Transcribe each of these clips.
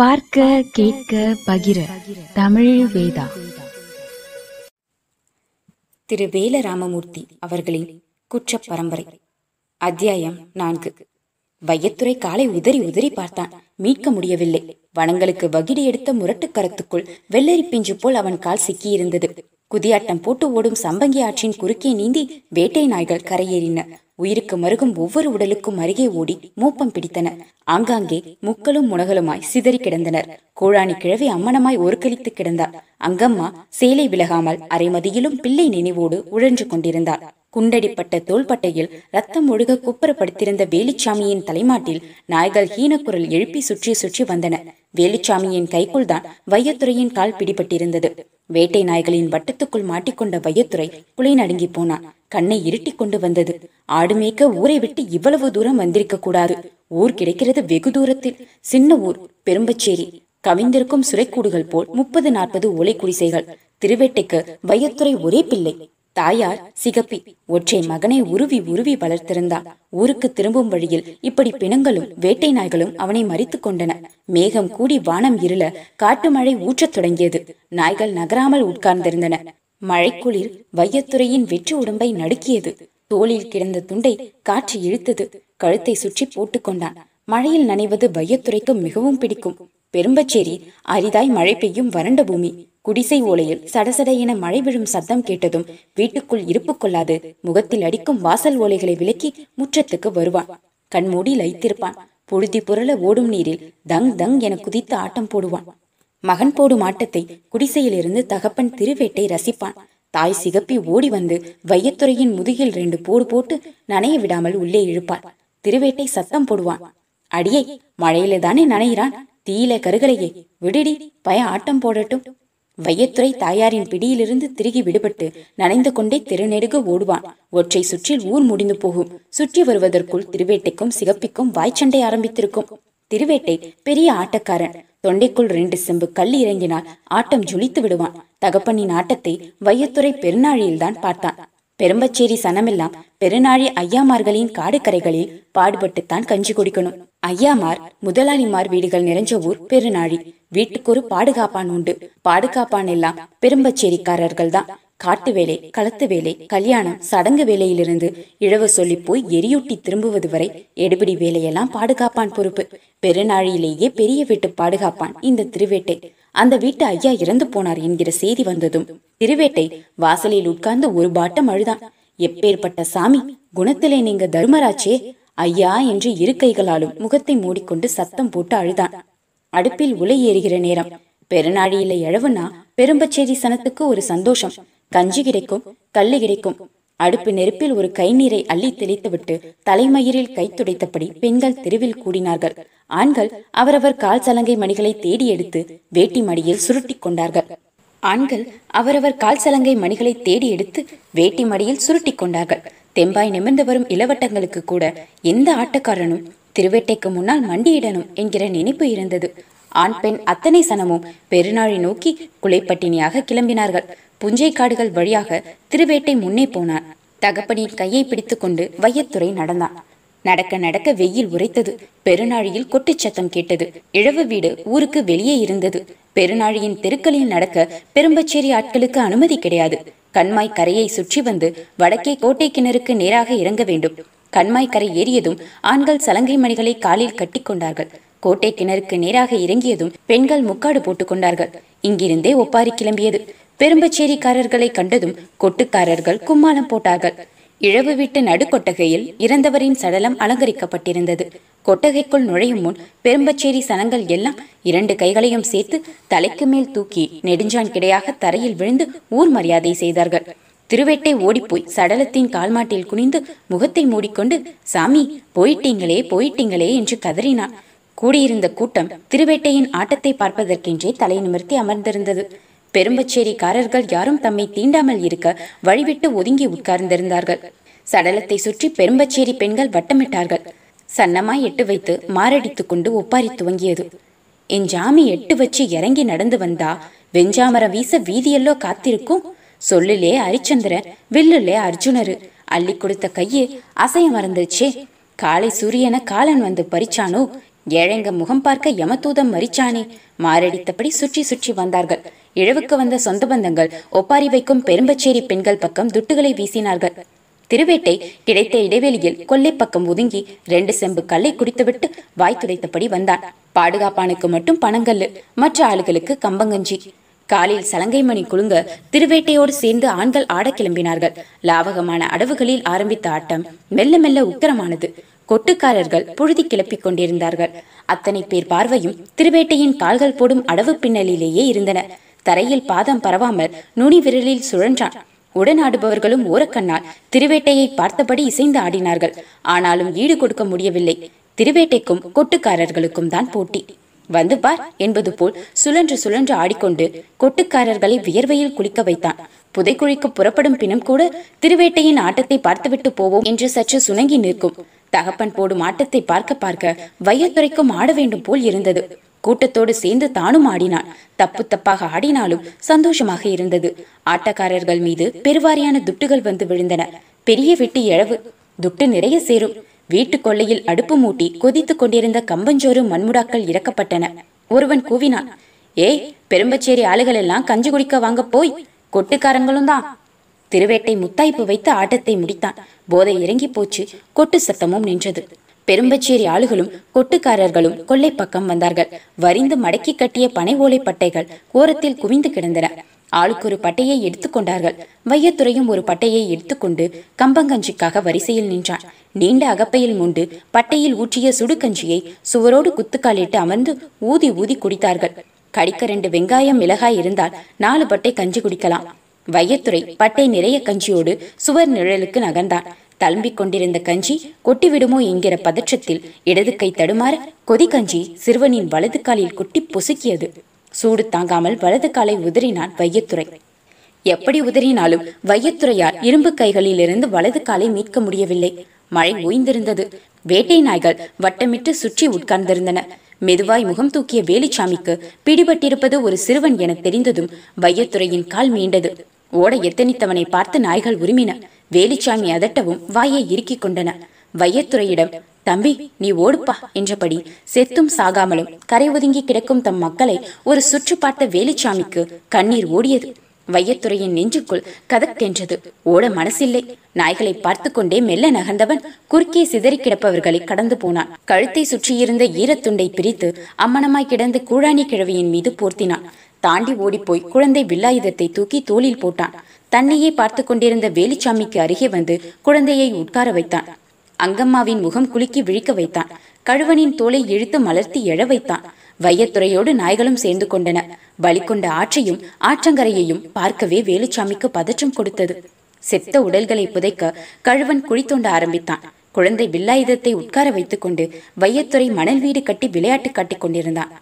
பார்க்க கேட்க பகிர. தமிழ் வேதா. திரு வேல ராமமூர்த்தி அவர்களின் குற்ற பரம்பரை அத்தியாயம் நான்கு. வையத்துறை காலை உதறி உதறி பார்த்தான். மீட்க முடியவில்லை. வனங்களுக்கு வகிடி எடுத்த முரட்டுக் கரத்துக்குள் வெள்ளரி பிஞ்சு போல் அவன் கால் சிக்கியிருந்தது. குதியாட்டம் போட்டு ஓடும் சம்பங்கி ஆற்றின் குறுக்கே நீந்தி வேட்டை நாய்கள் கரையேறின. உயிருக்கு மருகும் ஒவ்வொரு உடலுக்கும் அருகே ஓடி மூப்பம் பிடித்தன. ஆங்காங்கே முக்களும் முனகலுமாய் சிதறி கிடந்தனர். கோழாணி கிழவி அம்மனமாய் ஒருக்களித்து கிடந்தார். அங்கம்மா சேலை விலகாமல் அரைமதியிலும் பிள்ளை நினைவோடு உழன்று கொண்டிருந்தாள் குண்டடிப்பட்ட தோள்பட்டையில் ரத்தம் ஒழுக குப்புறப்படுத்திருந்த வேலுச்சாமியின் தலைமாட்டில் நாய்கள் ஹீனக்குரல் எழுப்பி சுற்றி சுற்றி வந்தன. வேலுச்சாமியின் கைக்குள் தான் வையத்துறையின் கால் பிடிபட்டிருந்தது. வேட்டை நாய்களின் வட்டத்துக்குள் மாட்டிக்கொண்ட வையத்துறை குலை நடுங்கி போனான் கண்ணை இருட்டி கொண்டு வந்தது. ஆடு மேய்க்க ஊரை விட்டு இவ்வளவு தூரம் வந்திருக்க கூடாது. ஊர் கிடைக்கிறது வெகு தூரத்தில். சின்ன ஊர் பெரும்பச்சேரி. கவிந்திருக்கும் சுரைக்கூடுகள் போல் முப்பது நாற்பது ஓலை குடிசைகள் திருவேட்டைக்கு வையத்துறை ஒரே பிள்ளை. தாயார் சிகப்பி. ஒற்றை மகனை உருவி உருவி வளர்த்திருந்தாள் ஊருக்கு திரும்பும் வழியில் இப்படி பிணங்களும் வேட்டை நாய்களும் அவனை மறித்து கொண்டன. மேகம் கூடி வானம் இருள காட்டு மழை ஊற்றத் தொடங்கியது. நாய்கள் நகராமல் உட்கார்ந்திருந்தன. மழைக்குளிர் வையத்துறையின் வெற்று உடம்பை நடுக்கியது. தோளில் கிடந்த துண்டை காற்று இழுத்தது. கழுத்தை சுற்றி போட்டுக்கொண்டான் மழையில் நனைவது வையத்துறைக்கு மிகவும் பிடிக்கும். பெரும்பச்சேரி அரிதாய் மழை பெய்யும் வறண்ட பூமி. குடிசை ஓலையில் சடசட என மழை விழும் சத்தம் கேட்டதும் வீட்டுக்குள் இருப்பு கொள்ளாது முகத்தில் அடிக்கும் வாசல் ஓலைகளை விலக்கி முற்றத்துக்கு வருவான். கண்மூடி லைத்திருப்பான் புழுதி புரள ஓடும் நீரில் தங் தங் என குதித்து ஆட்டம் போடுவான். மகன் போடும் ஆட்டத்தை குடிசையிலிருந்து தகப்பன் திருவேட்டை ரசிப்பான். தாய் சிகப்பி ஓடி வந்து வையத்துறையின் முதுகில் ரெண்டு போடு போட்டு நனைய விடாமல் உள்ளே இழுப்பாள். திருவேட்டை சத்தம் போடுவான். அடியே மழையில தானே நனைகிறான்? தீயில கருகலையே விடுடி பய ஆட்டம் போடட்டும். வையத்துறை தாயாரின் பிடியிலிருந்து திருகி விடுபட்டு நனைந்து கொண்டே திருநெடுக ஓடுவான். ஒற்றை சுற்றில் ஊர் முடிந்து போகும். சுற்றி வருவதற்குள் திருவேட்டைக்கும் சிகப்பிக்கும் வாய்ச்சண்டை ஆரம்பித்திருக்கும். திருவேட்டை பெரிய ஆட்டக்காரன். தொண்டைக்குள் ரெண்டு செம்பு கல் இறங்கினால் ஆட்டம் ஜொலித்து விடுவான். தகப்பனின் ஆட்டத்தை வையத்துறை பெருநாழியில்தான் பார்த்தான். பெரும்பச்சேரி சனமெல்லாம் பெருநாழி ஐயாமார்களின் காடுக்கரைகளில் பாடுபட்டுத்தான் கஞ்சி குடிக்கணும். ஐயாமார் முதலாளிமார் வீடுகள் நிறைஞ்ச ஊர் பெருநாழி. வீட்டுக்கு ஒரு பாதுகாப்பான் உண்டு. பாதுகாப்பான் எல்லாம் பெரும்பச்சேரிக்காரர்கள் தான் காட்டு வேலை களத்து வேலை கல்யாணம் சடங்கு வேலையிலிருந்து இழவு சொல்லி போய் எரியூட்டி திரும்புவது வரை எடுபிடி வேலையெல்லாம் பாதுகாப்பான் பொறுப்பு. பெருநாழியிலேயே பெரிய வீட்டு பாதுகாப்பான் இந்த திருவேட்டை. அந்த வீட்டு ஐயா இறந்து போனார் என்கிற செய்தி வந்ததும் திருவேட்டை வாசலில் உட்கார்ந்து ஒரு பாட்டம் அழுதான். எப்பேற்பட்ட சாமி குணத்திலே நீங்க தர்மராச்சே ஐயா என்று இரு கைகளாலும் முகத்தை மூடிக்கொண்டு சத்தம் போட்டு அழுதான். அடுப்பில் உலை ஏறுகிற நேரம். பெருநாழியில எழவுனா பெரும்பச்சேரி சனத்துக்கு ஒரு சந்தோஷம். கஞ்சி கிடைக்கும் கல்லு கிடைக்கும். அடுப்பு நெருப்பில் ஒரு கை நீரை அள்ளி தெளித்துவிட்டு தலைமயிரில் கை துடைத்தபடி பெண்கள் தெருவில் கூடினார்கள். ஆண்கள் அவரவர் கால் சலங்கை மணிகளை தேடி எடுத்து வேட்டி மடியில் சுருட்டி கொண்டார்கள். ஆண்கள் அவரவர் கால் சலங்கை மணிகளை தேடி எடுத்து வேட்டி மடியில் சுருட்டி கொண்டார்கள். தெம்பாய் நிமிர்ந்து வரும் இளவட்டங்களுக்கு கூட எந்த ஆட்டக்காரனும் திருவேட்டைக்கு முன்னால் மண்டியிடணும் என்கிற நினைப்பு இருந்தது. ஆண் பெண் அத்தனை சனமும் பெருநாளை நோக்கி குலைப்பட்டினியாக கிளம்பினார்கள். புஞ்சை காடுகள் வழியாக திருவேட்டை முன்னே போனான். தகப்பனின் கையை பிடித்துக்கொண்டு வையத்துறை நடந்தான். நடக்க நடக்க வெயில் உரைத்தது. பெருநாழியில் கொட்டுச் சத்தம் கேட்டது. இழவு வீடு ஊருக்கு வெளியே இருந்தது. பெருநாழியின் தெருக்களில் நடக்க பெரும்பச்சேரி ஆட்களுக்கு அனுமதி கிடையாது. கண்மாய் கரையை சுற்றி வந்து வடக்கே கோட்டை கிணறுக்கு நேராக இறங்க வேண்டும். கண்மாய் கரை ஏறியதும் ஆண்கள் சலங்கை மணிகளை காலில் கட்டிக்கொண்டார்கள் கோட்டை கிணறுக்கு நேராக இறங்கியதும் பெண்கள் முக்காடு போட்டுக் கொண்டார்கள். இங்கிருந்தே ஒப்பாரி கிளம்பியது. பெரும்பச்சேரிக்காரர்களை கண்டதும் கொட்டுக்காரர்கள் கும்மாளம் போட்டார்கள். இழவு வீட்டு நடுக்கொட்டகையில் இறந்தவரின் சடலம் அலங்கரிக்கப்பட்டிருந்தது. கொட்டகைக்குள் நுழையும் முன் பெரும்பச்சேரி சனங்கள் எல்லாம் இரண்டு கைகளையும் சேர்த்து தலைக்கு மேல் தூக்கி நெடுஞ்சான் கிடையாக தரையில் விழுந்து ஊர் மரியாதை செய்தார்கள். திருவேட்டை ஓடிப்போய் சடலத்தின் கால்மாட்டில் குனிந்து முகத்தை மூடிக்கொண்டு சாமி போயிட்டீங்களே போயிட்டீங்களே என்று கதறினான். கூடியிருந்த கூட்டம் திருவேட்டையின் ஆட்டத்தை பார்ப்பதற்கென்றே தலை நிமிர்த்தி அமர்ந்திருந்தது. பெரும்பச்சேரிக்காரர்கள் யாரும் தம்மை தீண்டாமல் இருக்க வழிவிட்டு ஒதுங்கி உட்கார்ந்திருந்தார்கள். சடலத்தை சுற்றி பெரும்பச்சேரி பெண்கள் வட்டமிட்டார்கள். சன்னமாய் எட்டு வைத்து மாரடித்துக் கொண்டு ஒப்பாரி துவங்கியது. என் ஜாமி எட்டு வச்சு இறங்கி நடந்து வந்தா வெஞ்சாமரம் வீச வீதியெல்லோ காத்திருக்கும்? சொல்லுலே ஹரிச்சந்திரன் வில்லுலே அர்ஜுனரு அள்ளி கொடுத்த கையே அசைய மறந்துச்சே காலை சூரியன காலன் வந்து பறிச்சானோ? ஏழைங்க முகம் பார்க்க யமதூதம் மறிச்சானே? மாரடித்தபடி சுற்றி சுற்றி வந்தார்கள். இழவுக்கு வந்த சொந்த பந்தங்கள் ஒப்பாரி வைக்கும் பெரும்பச்சேரி பெண்கள் பக்கம் துட்டுகளை வீசினார்கள். திருவேட்டை கிடைத்த இடைவெளியில் கொல்லை பக்கம் ஒதுங்கி ரெண்டு செம்பு கல்லை குடித்துவிட்டு வாய் துடைத்தபடி வந்தான். பாதுகாப்பானுக்கு மட்டும் பணங்கல்லு மற்ற ஆளுகளுக்கு கம்பங்கஞ்சி. காலில் சலங்கை மணி குலுங்க திருவேட்டையோடு சேர்ந்து ஆண்கள் ஆட கிளம்பினார்கள். லாவகமான அடவுகளில் ஆரம்பித்த ஆட்டம் மெல்ல மெல்ல உக்கரமானது. கொட்டுக்காரர்கள் புழுதி கிளப்பிக் கொண்டிருந்தார்கள். அத்தனை பேர் பார்வையும் திருவேட்டையின் கால்கள் போடும் அடவு பின்னலிலேயே இருந்தன. தரையில் பாதம் பரவாமல் நுனி விரலில் சுழன்றான். உடனாடுபவர்களும் ஓரக்கண்ணால் திருவேட்டையை பார்த்தபடி இசைந்து ஆடினார்கள். ஆனாலும் ஈடு கொடுக்க முடியவில்லை. திருவேட்டைக்கும் கொட்டுக்காரர்களுக்கும் தான் போட்டி. வந்து பார் என்பது போல் சுழன்று சுழன்று ஆடிக்கொண்டு கொட்டுக்காரர்களை வியர்வையில் குளிக்க வைத்தான். புதைக்குழிக்கு புறப்படும் பிணம் கூட திருவேட்டையின் ஆட்டத்தை பார்த்துவிட்டு போவோம் என்று சற்று சுணங்கி நிற்கும். தகப்பன் போடும் ஆட்டத்தை பார்க்க பார்க்க வையத்துறைக்கும் ஆட வேண்டும் போல் இருந்தது. கூட்டத்தோடு சேர்ந்து தானும் ஆடினான். தப்பு தப்பாக ஆடினாலும் சந்தோஷமாக இருந்தது. ஆட்டக்காரர்கள் மீது பெருவாரியான துட்டுகள் வந்து விழுந்தன. பெரிய வெட்டி இழவு துட்டு நிறைய சேரும். வீட்டு கொள்ளையில் அடுப்பு மூட்டி கொதித்துக் கொண்டிருந்த கம்பஞ்சோறு மண்முடாக்கள் இறக்கப்பட்டன. ஒருவன் கூவினான். ஏய் பெரும்பச்சேரி ஆளுகள் எல்லாம் கஞ்சி குடிக்க வாங்க போய். கொட்டுக்காரங்களும் தான். திருவேட்டை முத்தாய்ப்பு வைத்து ஆட்டத்தை முடித்தான். போதை இறங்கி போச்சு. கொட்டு சத்தமும் நின்றது. பெரும்பச்சேரி ஆளுகளும் கொட்டுக்காரர்களும் கொள்ளை பக்கம் வந்தார்கள். வரிந்து மடக்கி கட்டிய பனை ஓலை பட்டைகள் ஓரத்தில் குவிந்து கிடந்தன. ஆளுக்கு ஒரு பட்டையை எடுத்துக்கொண்டார்கள் வையத்துறையும் ஒரு பட்டையை எடுத்துக்கொண்டு கம்பங்கஞ்சிக்காக வரிசையில் நின்றான். நீண்ட அகப்பையில் மூண்டு பட்டையில் ஊற்றிய சுடுகஞ்சியை சுவரோடு குத்துக்காலிட்டு அமர்ந்து ஊதி ஊதி குடித்தார்கள். கடிக்க ரெண்டு வெங்காயம் மிளகாய் இருந்தால் நாலு பட்டை கஞ்சி குடிக்கலாம். வையத்துறை பட்டை நிறைய கஞ்சியோடு சுவர் நிழலுக்கு நகர்ந்தான். தழும்பிக் கொண்டிருந்த கஞ்சி கொட்டிவிடுமோ என்கிற பதற்றத்தில் இடது கை தடுமாற கொதி கஞ்சி சிறுவனின் வலது காலில் கொட்டி பொசுக்கியது. சூடு தாங்காமல் வலது காலை உதறினான் வையத்துறை. எப்படி உதறினாலும் வையத்துறையால் இரும்பு கைகளிலிருந்து வலது காலை மீட்க முடியவில்லை. மழை ஓய்ந்திருந்தது. வேட்டை நாய்கள் வட்டமிட்டு சுற்றி உட்கார்ந்திருந்தன. மெதுவாய் முகம் தூக்கிய வேலுச்சாமிக்கு பிடிபட்டிருப்பது ஒரு சிறுவன் என தெரிந்ததும் வையத்துறையின் கால் மீண்டது. ஓட எத்தனித்தவனை பார்த்து நாய்கள் உரிமின. வேலிச்சாமி அதட்டவும் வாயை இறுக்கிக் கொண்டன. வையத்துறையிடம் தம்பி நீ ஓடுப்பா என்றபடி செத்தும் சாகாமலும் கரை ஒதுங்கி கிடக்கும் தம் மக்களை ஒரு சுற்று பார்த்த வேலுச்சாமிக்கு கண்ணீர் ஓடியது. வையத்துறையின் நெஞ்சுக்குள் கதக்கென்றது ஓட மனசில்லை. நாய்களை பார்த்து கொண்டே மெல்ல நகர்ந்தவன் குறுக்கே சிதறி கிடப்பவர்களை கடந்து போனான். கழுத்தை சுற்றியிருந்த ஈரத்துண்டை பிரித்து அம்மனமாய் கிடந்து கூழாணி கிழவியின் மீது போர்த்தினான். தாண்டி ஓடிப்போய் குழந்தை வில்லாயுதத்தை தூக்கி தோளில் போட்டான். தன்னையே பார்த்து கொண்டிருந்த வேலுச்சாமிக்கு அருகே வந்து குழந்தையை உட்கார வைத்தான். அங்கம்மாவின் முகம் குலுக்கி விழிக்க வைத்தான். கழுவனின் தோலை இழுத்து மலர்த்தி எழ வைத்தான். வையத்துறையோடு நாய்களும் சேர்ந்து கொண்டன. பலி கொண்ட ஆற்றையும் ஆற்றங்கரையையும் பார்க்கவே வேலுச்சாமிக்கு பதற்றம் கொடுத்தது. செத்த உடல்களை புதைக்க கழுவன் குழி தோண்ட ஆரம்பித்தான். குழந்தை வில்லாயுதத்தை உட்கார வைத்துக்கொண்டு வையத்துறை மணல் வீடு கட்டி விளையாட்டு காட்டிக் கொண்டிருந்தான்.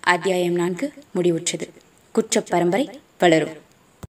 அத்தியாயம் நான்கு முடிவுற்றது. குற்ற பரம்பரை வளரும்.